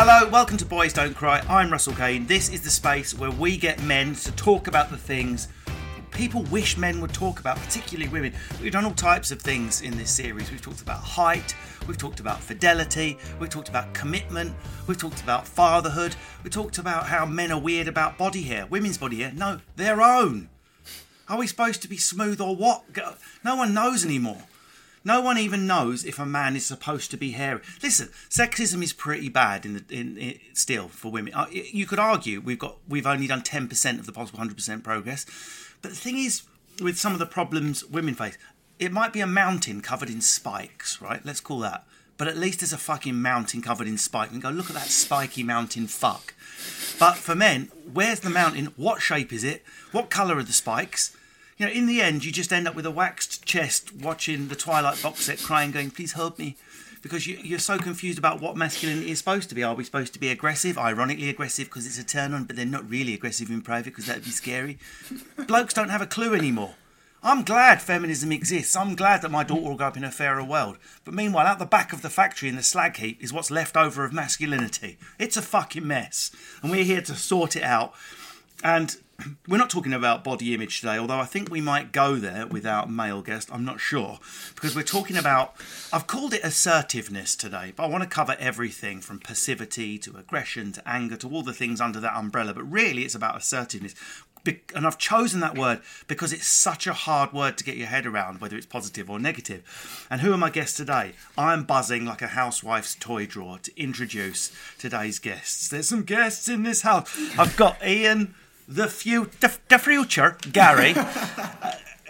Hello, welcome to Boys Don't Cry. I'm Russell Kane. This is the space where we get men to talk about the things people wish men would talk about, particularly women. We've done all types of things in this series. We've talked about height, we've talked about fidelity, we've talked about commitment, we've talked about fatherhood, we talked about how men are weird about body hair, women's body hair. No, their own. Are we supposed to be smooth or what? No one knows anymore. No one even knows if a man is supposed to be hairy. Listen, sexism is pretty bad in the in, in still for women. Uh, You could argue we've got we've only done ten percent of the possible hundred percent progress, but the thing is, with some of the problems women face, it might be a mountain covered in spikes, right? Let's call that. But at least there's a fucking mountain covered in spikes. And go look at that spiky mountain, fuck. But for men, where's the mountain? What shape is it? What colour are the spikes? You know, in the end, you just end up with a waxed chest watching the Twilight box set, crying, going, "Please help me," because you, you're so confused about what masculinity is supposed to be. Are we supposed to be aggressive? Ironically aggressive because it's a turn on, but they're not really aggressive in private because that'd be scary. Blokes don't have a clue anymore. I'm glad feminism exists. I'm glad that my daughter will grow up in a fairer world. But meanwhile, out the back of the factory in the slag heap is what's left over of masculinity. It's a fucking mess. And we're here to sort it out. And we're not talking about body image today, although I think we might go there without male guest. I'm not sure. Because we're talking about, I've called it assertiveness today, but I want to cover everything from passivity to aggression to anger to all the things under that umbrella. But really, it's about assertiveness. And I've chosen that word because it's such a hard word to get your head around, whether it's positive or negative. And who are my guests today? I'm buzzing like a housewife's toy drawer to introduce today's guests. There's some guests in this house. I've got Ian, the, fu- the, the future, Garry.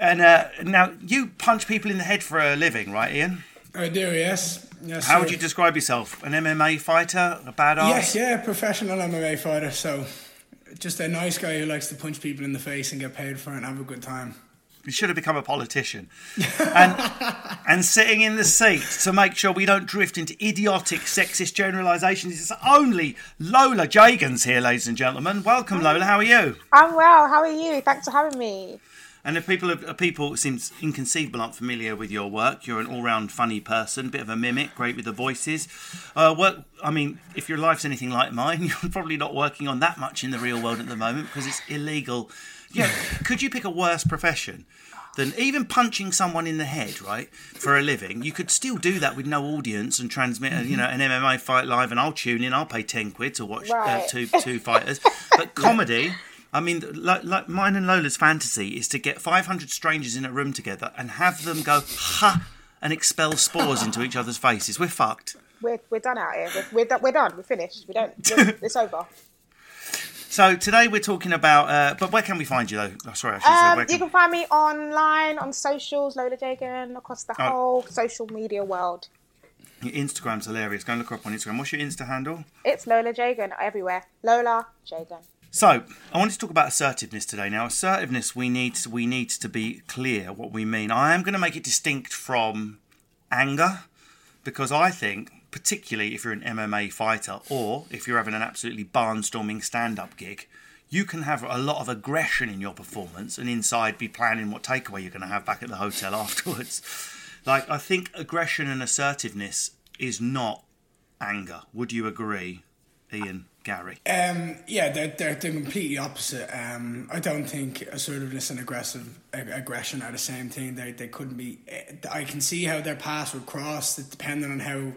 And uh, now you punch people in the head for a living, right, Ian? I do, yes. yes How sir. would you describe yourself? An MMA fighter? A badass? Yes, yeah, professional MMA fighter. So, just a nice guy who likes to punch people in the face and get paid for it and have a good time. You should have become a politician. And, and sitting in the seat to make sure we don't drift into idiotic sexist generalisations is only Lola Jagans here, ladies and gentlemen. Welcome, Lola. How are you? I'm well. How are you? Thanks for having me. And if people if people it seems inconceivable aren't familiar with your work, you're an all-round funny person, bit of a mimic, great with the voices. Uh, work. I mean, if your life's anything like mine, you're probably not working on that much in the real world at the moment because it's illegal. Yeah. could you pick a worse profession? Than even punching someone in the head, right, for a living, you could still do that with no audience and transmit, a, you know, an MMA fight live, and I'll tune in. I'll pay ten quid to watch uh, two two fighters. But comedy, I mean, like, like mine and Lola's fantasy is to get 500 strangers in a room together and have them go ha and expel spores into each other's faces. We're fucked. We're, we're done out here. We're, we're, we're done. We're finished. We don't. It's over. So today we're talking about. Uh, but where can we find you though? Oh, sorry, I should say Um, where you can, can find me online on socials, Lola Jagan, across the Oh. whole social media world. your Instagram's hilarious. Go and look her up on Instagram. What's your Insta handle? It's Lola Jagan everywhere. Lola Jagan. So I wanted to talk about assertiveness today. Now, assertiveness, we need to, we need to be clear what we mean. I am going to make it distinct from anger because I think, particularly if you're an MMA fighter or if you're having an absolutely barnstorming stand-up gig, you can have a lot of aggression in your performance and inside be planning what takeaway you're going to have back at the hotel afterwards. Like I think aggression and assertiveness is not anger. Would you agree, Ian? Garry? Um, yeah, they're, they're, they're completely opposite. Um, I don't think assertiveness and aggressive ag- aggression are the same thing. They they couldn't be. eh, I can see how their paths would cross, depending on how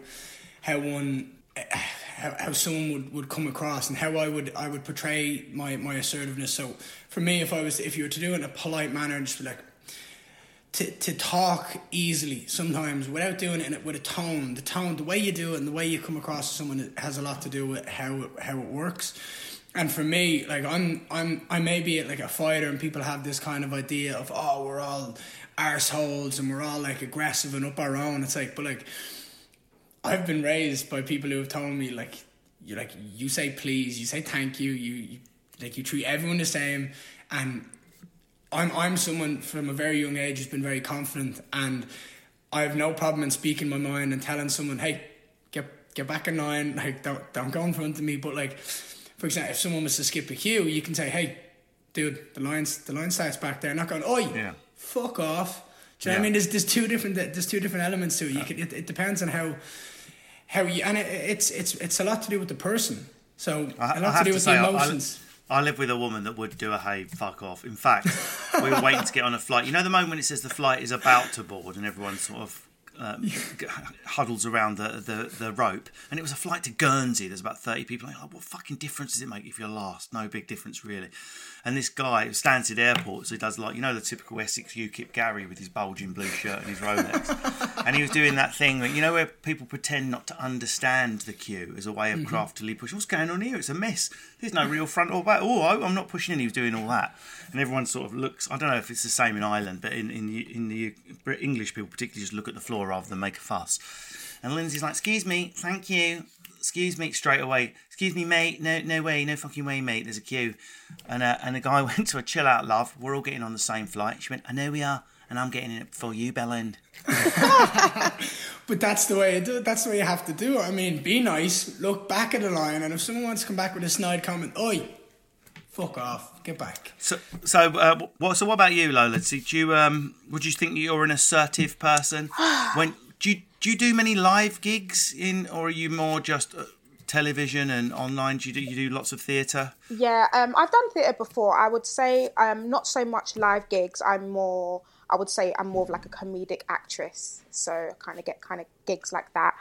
how one how, how someone would, would come across and how I would I would portray my, my assertiveness. So for me, if I was if you were to do it in a polite manner just be like to, to talk easily sometimes without doing it with a tone. The tone, the way you do it, and the way you come across to someone has a lot to do with how it, how it works. And for me, like I'm I'm I may be like a fighter, and people have this kind of idea of oh we're all arseholes and we're all like aggressive and up our own. It's like, but like I've been raised by people who have told me like you like you say please, you say thank you, you, you like you treat everyone the same, and I'm I'm someone from a very young age who's been very confident, and I have no problem in speaking my mind and telling someone, hey, get get back in line, like don't don't go in front of me. But like, for example, if someone was to skip a queue, you can say, hey, dude, the lines the line starts back there, not going, oi, Yeah. fuck off. Do you know what I mean? There's there's two different there's two different elements to it. You can, it, it depends on how how you and it, it's it's it's a lot to do with the person. So I, a I lot to do to with say, the I- I, emotions. I live with a woman that would do a hey fuck off. In fact, we were waiting to get on a flight. You know the moment when it says the flight is about to board and everyone sort of um, huddles around the, the, the rope, and it was a flight to Guernsey. There's about thirty people. I'm like, what fucking difference does it make if you're last? No big difference really. And this guy Stansted Airport, so he does like you know the typical Essex UKIP Gary with his bulging blue shirt and his Rolex, and he was doing that thing that you know where people pretend not to understand the queue as a way of craftily pushing. What's going on here? It's a mess. There's no real front or back. Oh, I'm not pushing in. He was doing all that, and everyone sort of looks. I don't know if it's the same in Ireland, but in in the, in the English people particularly just look at the floor rather than make a fuss. And Lindsay's like, "Excuse me, thank you." Excuse me, straight away. Excuse me, mate. No, no way, no fucking way, mate. There's a queue, and uh, and the guy went to a chill out, love. We're all getting on the same flight. She went, I know we are, and I'm getting in it before you, Bellend. But that's the way you do. That's the way you have to do it. I mean, be nice, look back at the line, and if someone wants to come back with a snide comment, oi, fuck off, get back. So, so uh, what? So, what about you, Lola? Do you um, would you think you're an assertive person? when do you do you do many live gigs in, or are you more just uh, television and online? Do you do you do lots of theatre? Yeah, um, I've done theatre before. I would say um, not so much live gigs. I'm more, I would say, I'm more of like a comedic actress. So I kind of get kind of gigs like that.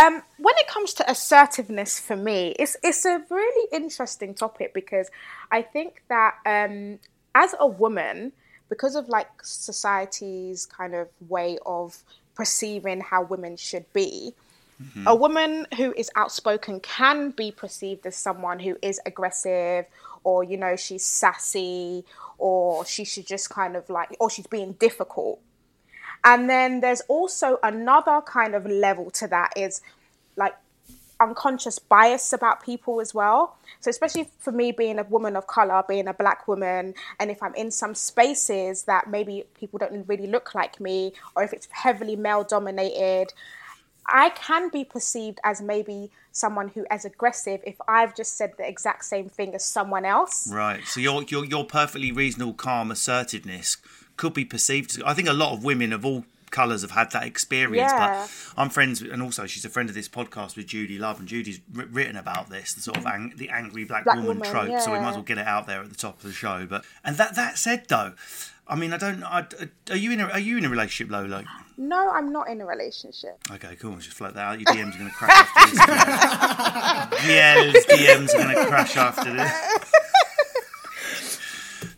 Um, when it comes to assertiveness, for me, it's it's a really interesting topic because I think that um, as a woman, because of like society's kind of way of perceiving how women should be, a woman who is outspoken can be perceived as someone who is aggressive or you know she's sassy or she should just kind of like or she's being difficult and then there's also another kind of level to that is like unconscious bias about people as well. So especially for me being a woman of color, being a black woman, and if I'm in some spaces that maybe people don't really look like me, or if it's heavily male dominated, I can be perceived as maybe someone who is aggressive if I've just said the exact same thing as someone else. Right. So your your your perfectly reasonable, calm assertiveness could be perceived. I think a lot of women of all colours have had that experience. Yeah. But I'm friends, with, and also she's a friend of this podcast with Judi Love, and Judi's written about this, the sort of ang- the angry black, Black woman, woman, trope. So we might as well get it out there at the top of the show. But and that that said, though. I mean, I don't. I, are you in a Are you in a relationship, Lola? No, I'm not in a relationship. Okay, cool. Just float that out. Your DMs are going to crash after this. Yel's DMs are going to crash after this.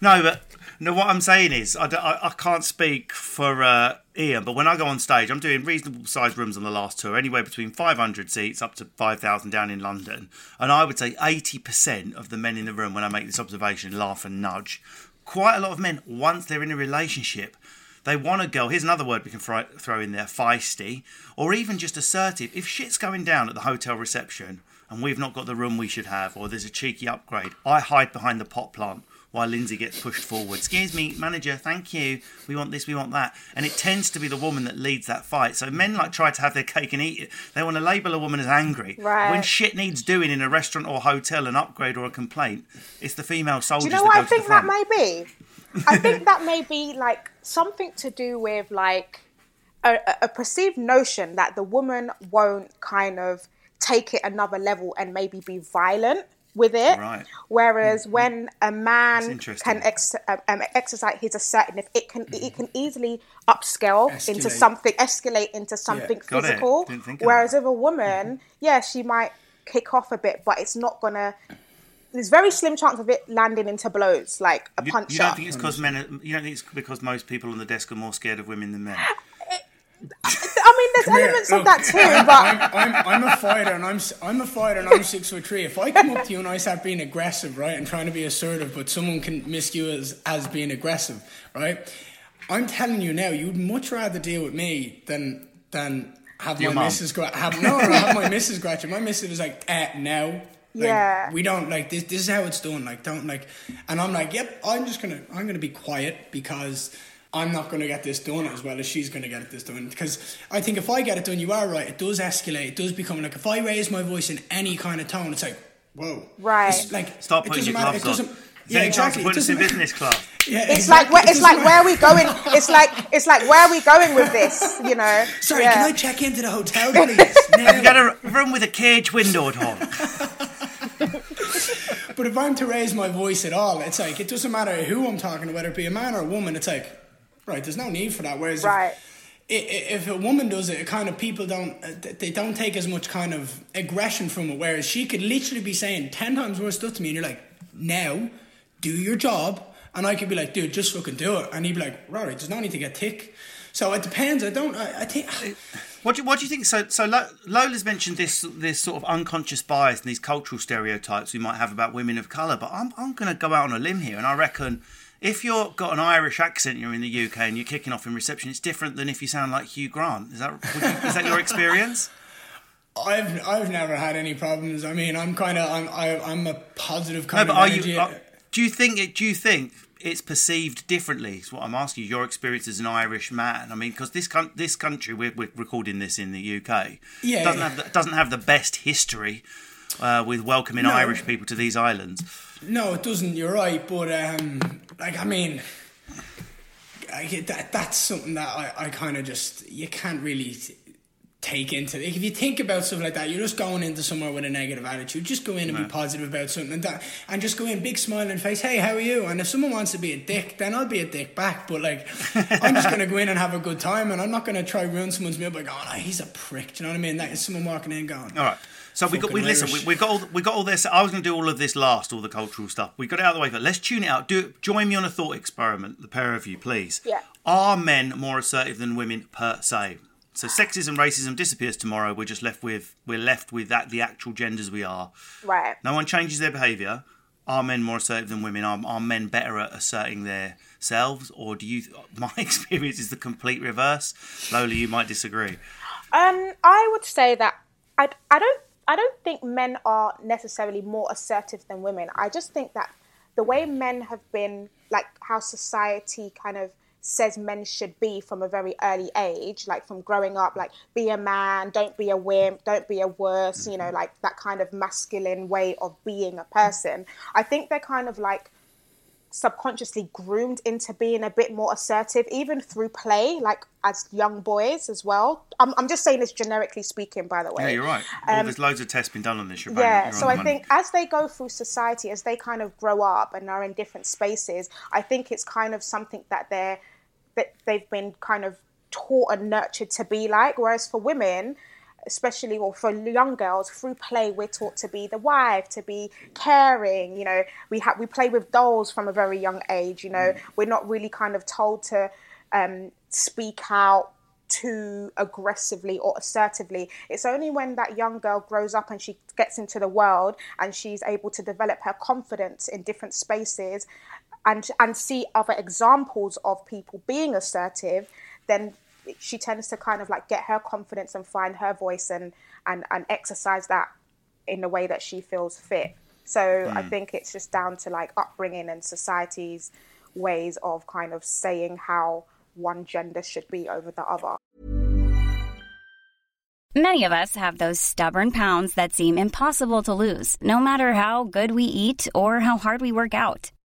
No, but no. What I'm saying is, I, I, I can't speak for uh, Ian, but when I go on stage, I'm doing reasonable sized rooms on the last tour, anywhere between 500 seats up to 5,000 down in London, and I would say 80% of the men in the room, when I make this observation, laugh and nudge. Quite a lot of men, once they're in a relationship, they want a girl. Here's another word we can throw in there: feisty, or even just assertive. If shit's going down at the hotel reception and we've not got the room we should have, or there's a cheeky upgrade, I hide behind the pot plant while Lindsay gets pushed forward. Excuse me, manager, thank you. We want this, we want that, and it tends to be the woman that leads that fight. So men like try to have their cake and eat it. They want to label a woman as angry. Right. When shit needs doing in a restaurant or hotel, an upgrade or a complaint, it's the female Do soldiers you know that what I think that may be? I think that may be like something to do with like a- a perceived notion that the woman won't kind of take it another level and maybe be violent with it. Right. Whereas mm, mm. when a man can ex- um, um, exercise his assertiveness, it can mm, it can easily upscale into something, escalate into something it. physical. Didn't think of Whereas that. with a woman, mm-hmm. yeah, she might kick off a bit, but it's not gonna. There's very slim chance of it landing into blows, like a You, punch you don't think it's because men? Are, you don't think it's because most people on the desk are more scared of women than men? Uh, I mean, there's Here, elements look, of that too, but I'm, I'm, I'm a fighter and I'm s- I'm a fighter and I'm six foot three. If I come up to you and I start being aggressive, right, and trying to be assertive, but someone can miss you as as being aggressive, right? I'm telling you now, you'd much rather deal with me than than have Your my mum. missus go have no, no have my missus go at you. My missus was like, eh, no. Like, Yeah. we don't like this. This is how it's done. Like, don't like, and I'm like, yep. I'm just gonna, I'm gonna be quiet because I'm not gonna get this done as well as she's gonna get this done. Because I think if I get it done, you are right. It does escalate. It does become like if I raise my voice in any kind of tone, it's like, whoa, Right. It's like, Start it putting doesn't your matter. gloves It doesn't. on. Yeah, there any chance exactly. of It putting us in business class? Yeah, it's exactly. like where, it's like where are we going? It's like it's like where are we going with this? You know? Sorry, Yeah. can I check into the hotel, please? I've you got a room with a cage window at home? But if I'm to raise my voice at all, it's like it doesn't matter who I'm talking to, whether it be a man or a woman. It's like, right, there's no need for that. Whereas, if- Right. i- i- if a woman does it, it kind of people don't uh, they don't take as much kind of aggression from it. Whereas she could literally be saying ten times worse stuff to me, and you're like, now, do your job, and I could be like, dude, just fucking do it, and he'd be like, right, there's no need to get thick. So it depends. I don't. I, I think. What do, you, what do you think? So, so Lola's mentioned this this sort of unconscious bias and these cultural stereotypes we might have about women of colour. But I'm I'm going to go out on a limb here, and I reckon if you've got an Irish accent, you're in the UK and you're kicking off in reception, it's different than if you sound like Hugh Grant. Is that would you, is that your experience? I've I've never had any problems. I mean, I'm kind of I'm I, I'm a positive No, kind but of are energy. you? Are, do you think it? Do you think it's perceived differently? Is what I'm asking you. Your experience as an Irish man. I mean, because this this country, we're, we're recording this in the UK. Yeah, doesn't yeah. have the, doesn't have the best history uh, with welcoming No. Irish people to these islands. No, it doesn't. You're right, but um, like I mean, I, that that's something that I, I kind of just you can't really take into. Like, if you think about stuff like that, you're just going into somewhere with a negative attitude. Just go in and be positive about something, and that, and just go in big smiling face. Hey, how are you? And if someone wants to be a dick, then I'll be a dick back. But like, I'm just gonna go in and have a good time, and I'm not gonna try ruin someone's meal by going, "Oh, he's a prick." Do you know what I mean? That is someone walking in going, All right. So we got we Fucking listen. We, Irish. we got all we got all this. I was going to do all of this last, all the cultural stuff. We got it out of the way, but let's tune it out. Do join me on a thought experiment, the pair of you, please. Yeah. Are men more assertive than women per se? So sexism, racism disappears tomorrow. We're just left with we're left with that the actual genders we are. Right. No one changes their behaviour. Are men more assertive than women? Are, are men better at asserting their selves, or do you? My experience is the complete reverse. Lola, you might disagree. Um, I would say that I, I don't I don't think men are necessarily more assertive than women. I just think that the way men have been, like how society kind of says men should be from a very early age, like from growing up, like be a man, don't be a wimp, don't be a worse, you know, like that kind of masculine way of being a person. I think they're kind of like subconsciously groomed into being a bit more assertive, even through play, like as young boys as well. I'm, I'm just saying this generically speaking, by the way. Yeah, you're right. Well, there's loads of tests been done on this. You're Um, Yeah, so I money. think as they go through society, as they kind of grow up and are in different spaces, I think it's kind of something that they're that they've been kind of taught and nurtured to be like. Whereas for women, especially or for young girls, through play we're taught to be the wife, to be caring. You know, we have we play with dolls from a very young age. You know, we're not really kind of told to um, speak out too aggressively or assertively. It's only when that young girl grows up and she gets into the world and she's able to develop her confidence in different spaces and and see other examples of people being assertive, then she tends to kind of like get her confidence and find her voice and and, and exercise that in the way that she feels fit. So I hmm. think it's just down to like upbringing and society's ways of kind of saying how one gender should be over the other. Many of us have those stubborn pounds that seem impossible to lose, no matter how good we eat or how hard we work out.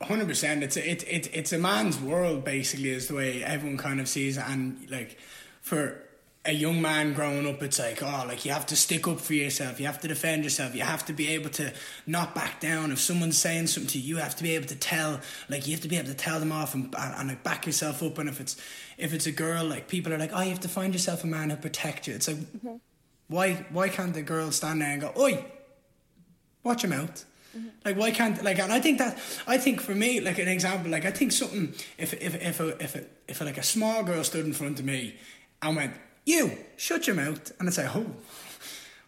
Hundred percent. It's a, it, it it's a man's world basically, is the way everyone kind of sees it. And like for a young man growing up, it's like oh, like you have to stick up for yourself. You have to defend yourself. You have to be able to not back down. If someone's saying something to you, you have to be able to tell. Like you have to be able to tell them off and and, and like back yourself up. And if it's if it's a girl, like people are like, oh, you have to find yourself a man who protect you. It's like mm-hmm. why why can't the girl stand there and go, oi, watch your mouth. Like why can't like and I think that I think for me like an example like I think something if if if a, if a, if a, like a small girl stood in front of me and went you shut your mouth and I like oh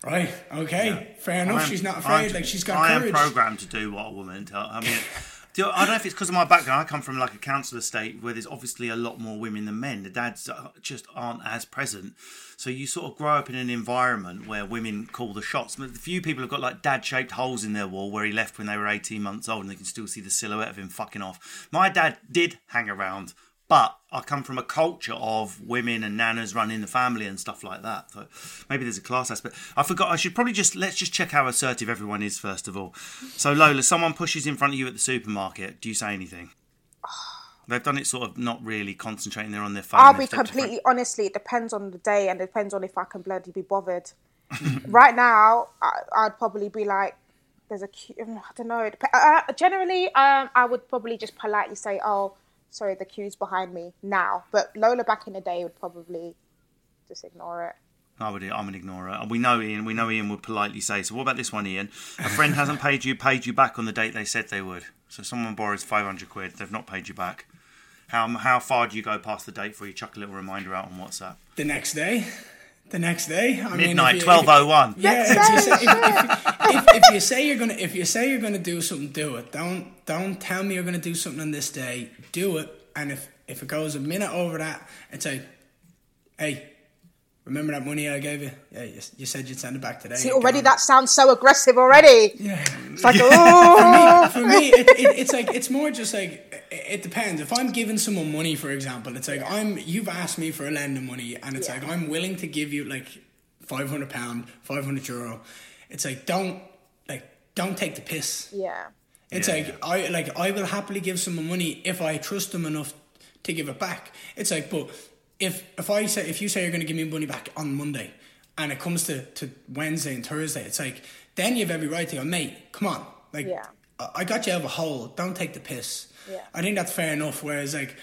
right okay fair enough am- she's not I afraid am- like she's got I courage am programmed to do what a woman tells. I mean, do I don't know if it's because of my background. I come from like a council estate where there's obviously a lot more women than men. The dads just aren't as present. So you sort of grow up in an environment where women call the shots. But few people have got like dad-shaped holes in their wall where he left when they were 18 months old, and they can still see the silhouette of him fucking off. My dad did hang around. But I come from a culture of women and nanas running the family and stuff like that. So maybe there's a class aspect. I forgot. I should probably just let's just check how assertive everyone is first of all. So Lola, someone pushes in front of you at the supermarket. Do you say anything? They've done it sort of not really concentrating. They're on their phone. I'll be stepped to front- completely honestly. It depends on the day and it depends on if I can bloody be bothered. right now, I, I'd probably be like, "There's a queue." I don't know. Uh, uh, generally, um, I would probably just politely say, "Oh, sorry, the queue's behind me now." But Lola back in the day would probably just ignore it. I would. I'm an ignorer. And we know Ian. We know Ian would politely say. So what about this one, Ian? A friend hasn't paid you. Paid you back on the date they said they would. So someone borrows 500 quid. They've not paid you back. How how far do you go past the date before you chuck a little reminder out on WhatsApp? the next day the next day I mean, if Midnight, twelve oh one. Yeah, if you, say, if, if, if, if you say you're gonna if you say you're gonna do something, do it. Don't don't tell me you're gonna do something on this day. Do it. And if if it goes a minute over that, it's like, hey, remember that money I gave you? Yeah, you, you said you'd send it back today. See, already that sounds so aggressive already. Yeah. It's like, oh, For me, it, it, it's like it's more just like it, it depends. If I'm giving someone money, for example, it's like I'm you've asked me for a lend of money, and it's Yeah. like I'm willing to give you like five hundred pound, five hundred euro. It's like don't like don't take the piss. yeah. It's Yeah, like I like I will happily give someone money if I trust them enough to give it back. It's like, but if if I say if you say you're going to give me money back on Monday, and it comes to to Wednesday and Thursday, it's like then you have every right to go, mate. Come on, like Yeah. I, got you out of a hole. Don't take the piss. Yeah. I think that's fair enough. Whereas like.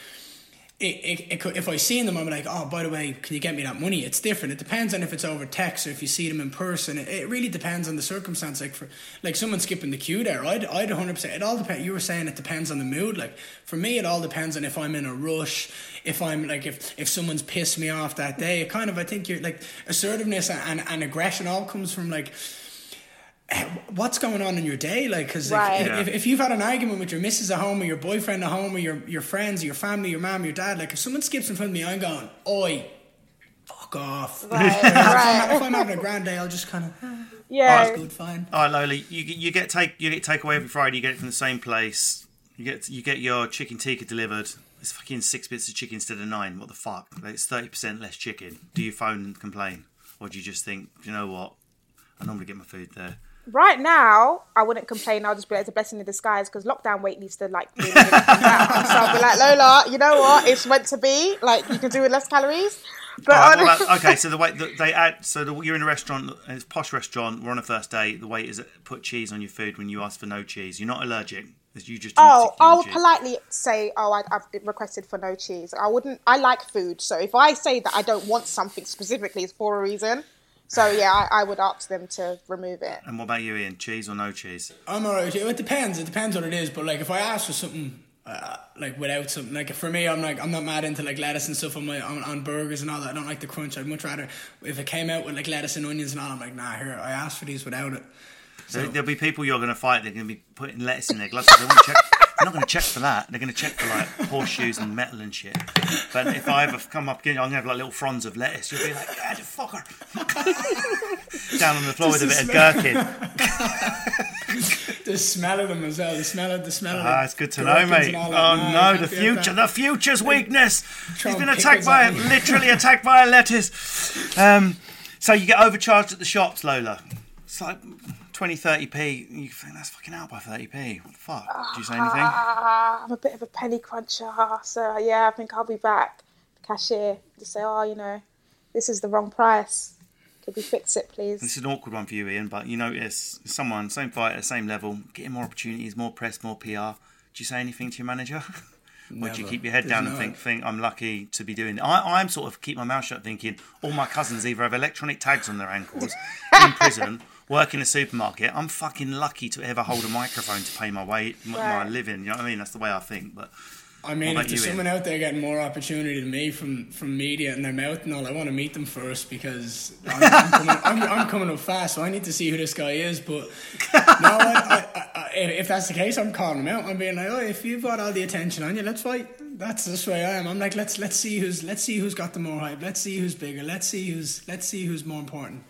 It, it, it could, if I see them, I'm like, oh, by the way, can you get me that money? It's different. It depends on if it's over text or if you see them in person. It, it really depends on the circumstance. Like for like someone skipping the queue there, I'd I'd 100. percent It all depends. You were saying it depends on the mood. Like for me, it all depends on if I'm in a rush. If I'm like if if someone's pissed me off that day. It kind of I think you're like assertiveness and, and aggression all comes from like what's going on in your day like because Right. if, if you've had an argument with your missus at home or your boyfriend at home or your, your friends or your family your mom your dad like if someone skips in front of me i'm going oi fuck off Right, if, I'm, right. if I'm having a grand day i'll just kind of ah, Yeah. Oh, that's good fine All right, Lola, you you get take you get takeaway every Friday. You get it from the same place. You get you get your chicken tikka delivered. It's fucking six bits of chicken instead of nine. What the fuck? Like, It's thirty percent less chicken. Do you phone and complain, or do you just think, you know what? I normally get my food there. Right now, I wouldn't complain. I'll just be like, it's a blessing in disguise because lockdown weight needs to like really, really come down. So I'll be like, Lola, you know what? It's meant to be. Like you can do with less calories. But Alright, on- well, that- uh, okay, so the way that they add, so the, you're in a restaurant, it's a posh restaurant. We're on a first date. The waiters put cheese on your food when you ask for no cheese. You're not allergic. You just Oh, I would cheese. politely say, "Oh, I, I've requested for no cheese." I wouldn't. I like food, so if I say that I don't want something specifically, it's for a reason. So yeah, I, I would ask them to remove it. And what about you, Ian? Cheese or no cheese? I'm alright. It depends. It depends what it is. But like, if I ask for something, uh, like without something, like for me, I'm like, I'm not mad into like lettuce and stuff on my on, on burgers and all that. I don't like the crunch. I'd much rather if it came out with like lettuce and onions and all. I'm like, nah, here, I asked for these without it. So there'll be people you're going to fight. They're going to be putting lettuce in their gloves. They won't check. They're not going to check for that. They're going to check for like horseshoes and metal and shit. But if I ever come up again, I'm going to have like little fronds of lettuce. You'll be like, yeah, the fucker. Down on the floor with a bit of gherkin. The smell of them as well. The smell of the smell of Ah, it's good to know, mate. Oh. Nah, no, the can't be like future, the future's weakness. He's been attacked by, literally attacked by a lettuce. Um, so you get overcharged at the shops, Lola. It's like 20, 30p. You think that's fucking out by 30p. What the fuck? Do you say anything? Ah, I'm a bit of a penny cruncher, so yeah, I think I'll be back. The cashier just say, "Oh, you know, this is the wrong price. Could we fix it, please?" This is an awkward one for you, Ian, but you notice someone, same fighter, same level, getting more opportunities, more press, more PR. Do you say anything to your manager? Or do you keep your head There's down and no- think, think I'm lucky to be doing it? I, I'm sort of keep my mouth shut thinking all my cousins either have electronic tags on their ankles, in prison, work in a supermarket. I'm fucking lucky to ever hold a microphone to pay my way, my, my living. You know what I mean? That's the way I think. But I mean, What if about there's you, Ian? someone out there getting more opportunity than me from, from media and their mouth and all, I want to meet them first because I'm, I'm, coming, I'm, I'm coming up fast, so I need to see who this guy is. But no, I, I, I, if if that's the case, I'm calling him out. I'm being like, oh, if you've got all the attention on you, let's fight. That's this way I am. I'm like, let's let's see who's let's see who's got the more hype. Let's see who's bigger. Let's see who's let's see who's more important.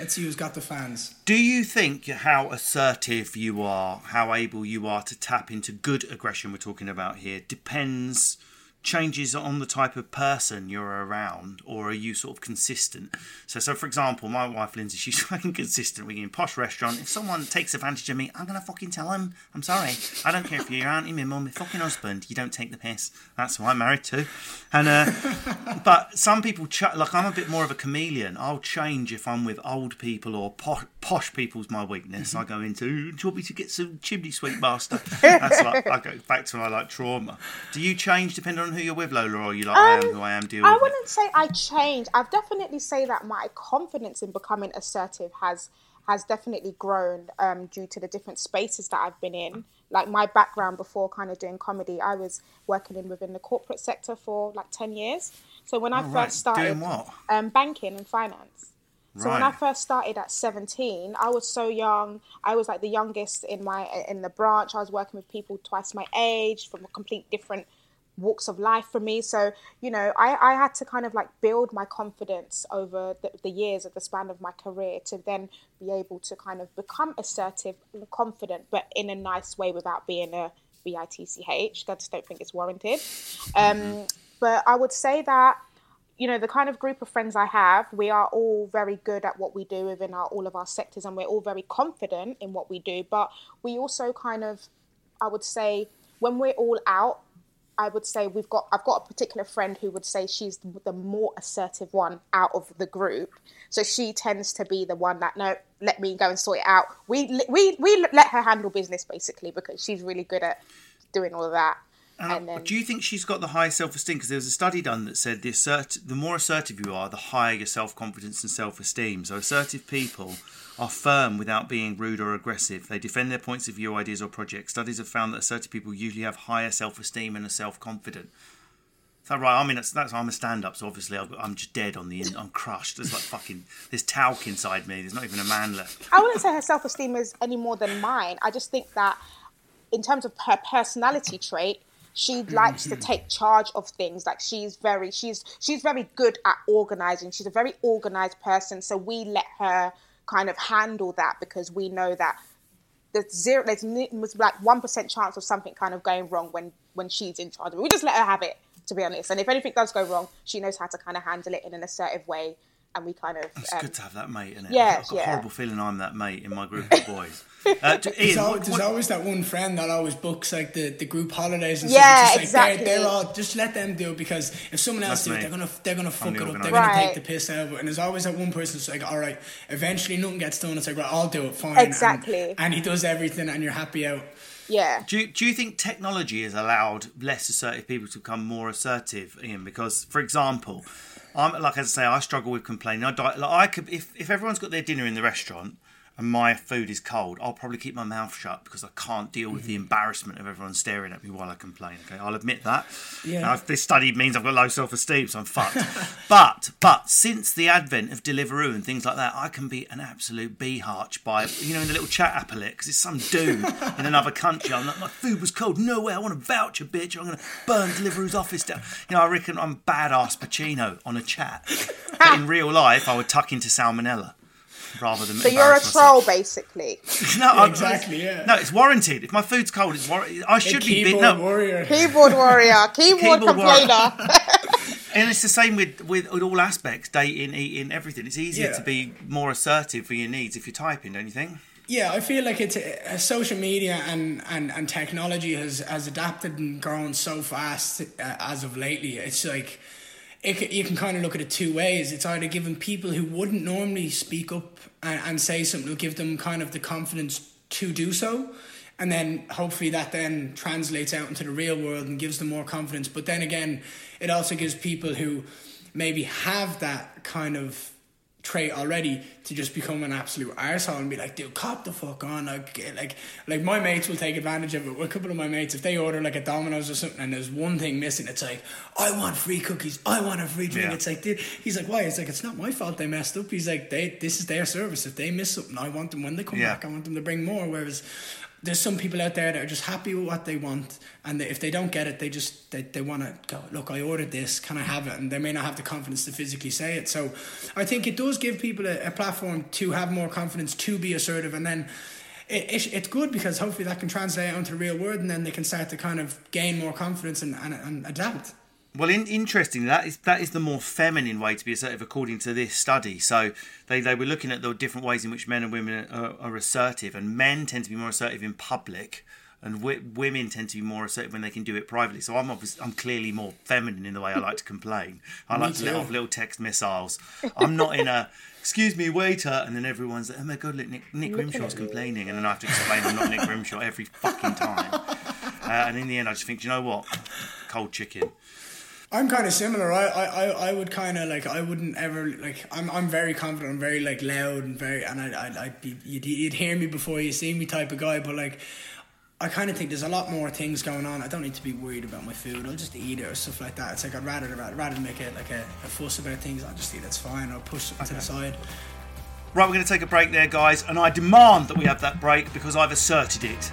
Let's see who's got the fans. Do you think how assertive you are, how able you are to tap into good aggression we're talking about here, depends, changes on the type of person you're around, or are you sort of consistent? So, so for example, my wife Lindsay, she's fucking consistent. We're in posh restaurant. If someone takes advantage of me, I'm gonna fucking tell them. I'm sorry. I don't care if you're your auntie, my mum, my fucking husband. You don't take the piss. That's who I'm married to. And uh, but some people, ch- like I'm a bit more of a chameleon. I'll change if I'm with old people or posh, posh people's my weakness. I go into, do you want me to get some chimney sweep master? That's like, I go back to my like trauma. Do you change depending on who you're with, Lola, or are you like, I am Um, who I am, deal I wouldn't say I changed. I've definitely say that my confidence in becoming assertive has has definitely grown um, due to the different spaces that I've been in. Like my background before kind of doing comedy, I was working in within the corporate sector for like ten years. So when I Oh, first right. started Doing what? Um, banking and finance. So when I first started at 17, I was so young. I was like the youngest in my in the branch. I was working with people twice my age from a complete different walks of life for me. So, you know, I, I had to kind of like build my confidence over the, the years of the span of my career to then be able to kind of become assertive and confident, but in a nice way without being a B-I-T-C-H. I just don't think it's warranted. Um, but I would say that you know the kind of group of friends I have, we are all very good at what we do within our all of our sectors, and we're all very confident in what we do. But we also kind of, I would say, when we're all out, I would say we've got I've got a particular friend who would say she's the more assertive one out of the group. So she tends to be the one that no, let me go and sort it out. We we we let her handle business basically because she's really good at doing all of that. And then Do you think she's got the high self esteem? Because there was a study done that said the assert, the more assertive you are, the higher your self confidence and self esteem. So assertive people are firm without being rude or aggressive. They defend their points of view, ideas, or projects. Studies have found that assertive people usually have higher self esteem and are self confident. Is that right? I mean, that's, that's I'm a stand up, so obviously I've, I'm just dead on the. In, I'm crushed. There's like fucking. There's talc inside me. There's not even a man left. I wouldn't say her self esteem is any more than mine. I just think that in terms of her personality trait, she mm-hmm. likes to take charge of things. Like she's very she's she's very good at organizing. She's a very organized person. So we let her kind of handle that because we know that there's zero there's like one percent chance of something kind of going wrong when when she's in charge. We just let her have it, to be honest. And if anything does go wrong, she knows how to kind of handle it in an assertive way and we kind of. It's um, good to have that mate, isn't it? Yeah, I've got yeah. a horrible feeling I'm that mate in my group of boys. Uh, d- There's, Ian, al- what- there's what- always that one friend that always books like the, the group holidays and Yeah, stuff. It's just like, exactly. They're, they're all just let them do it because if someone else That's do it, they're gonna they're gonna fuck the it up. They're gonna Right. take the piss out of it. And there's always that one person that's like, all right, eventually nothing gets done. It's like, right, I'll do it. Fine. And- Exactly. And, he does everything, and you're happy out. yeah. Do you, do you think technology has allowed less assertive people to become more assertive, Ian? Because, for example, I'm like as I say, I struggle with complaining. I die, like I could if if everyone's got their dinner in the restaurant and my food is cold, I'll probably keep my mouth shut because I can't deal with the mm-hmm. embarrassment of everyone staring at me while I complain. Okay, I'll admit that. Yeah. This study means I've got low self-esteem, so I'm fucked. but but since the advent of Deliveroo and things like that, I can be an absolute beeharch by you know in the little chat app because it's some dude in another country. I'm like, my food was cold. No way. I want a voucher, bitch. I'm going to burn Deliveroo's office down. You know, I reckon I'm badass Pacino on a chat. But in real life, I would tuck into salmonella rather than. So you're a embarrass myself. troll, basically. No, I- exactly, yeah. No, it's warranted. If my food's cold, it's warranted. I should be. keyboard bit, no, warrior. Keyboard warrior, keyboard, Keyboard complainer. And it's the same with, with, with all aspects, dating, eating, everything. It's easier Yeah. to be more assertive for your needs if you're typing, don't you think? Yeah, I feel like it's uh, social media and, and, and technology has, has adapted and grown so fast uh, as of lately. It's like it, you can kind of look at it two ways. It's either giving people who wouldn't normally speak up and, and say something, will give them kind of the confidence to do so. And then hopefully that then translates out into the real world and gives them more confidence. But then again, it also gives people who maybe have that kind of trait already to just become an absolute arsehole and be like, dude, cop the fuck on. Like, like, like my mates will take advantage of it. A couple of my mates, if they order like a Domino's or something and there's one thing missing, it's like, I want free cookies. I want a free drink. Yeah. It's like, dude, he's like, why? It's like, it's not my fault they messed up. He's like, they, this is their service. If they miss something, I want them when they come Yeah. back. I want them to bring more. Whereas there's some people out there that are just happy with what they want, and if they don't get it, they just they, they want to go. Look, I ordered this. Can I have it? And they may not have the confidence to physically say it. So, I think it does give people a, a platform to have more confidence to be assertive, and then. It, it, it's good because hopefully that can translate onto the real world and then they can start to kind of gain more confidence and, and, and adapt. Well, in, interesting. That is that is the more feminine way to be assertive, according to this study. So they, they were looking at the different ways in which men and women are, are assertive, and men tend to be more assertive in public, and wi- women tend to be more assertive when they can do it privately. So I'm obviously, I'm clearly more feminine in the way I like to complain. I like to let off little text missiles. I'm not in a excuse me waiter, and then everyone's like, oh my god, look, Nick, Nick Grimshaw's complaining, and then I have to explain I'm not Nick Grimshaw every fucking time. Uh, and in the end, I just think, do you know what, cold chicken. I'm kind of similar. I, I, I- I would kind of like I wouldn't ever like I'm I'm very confident. I'm very like loud and very and I I I'd be you'd, you'd hear me before you see me type of guy. But like I kind of think there's a lot more things going on. I don't need to be worried about my food. I'll just eat it or stuff like that. It's like I'd rather rather, rather make it like a, a fuss about things. I'll just eat. it, It's fine. I'll push it to the side. Right, we're going to take a break there, guys, and I demand that we have that break because I've asserted it.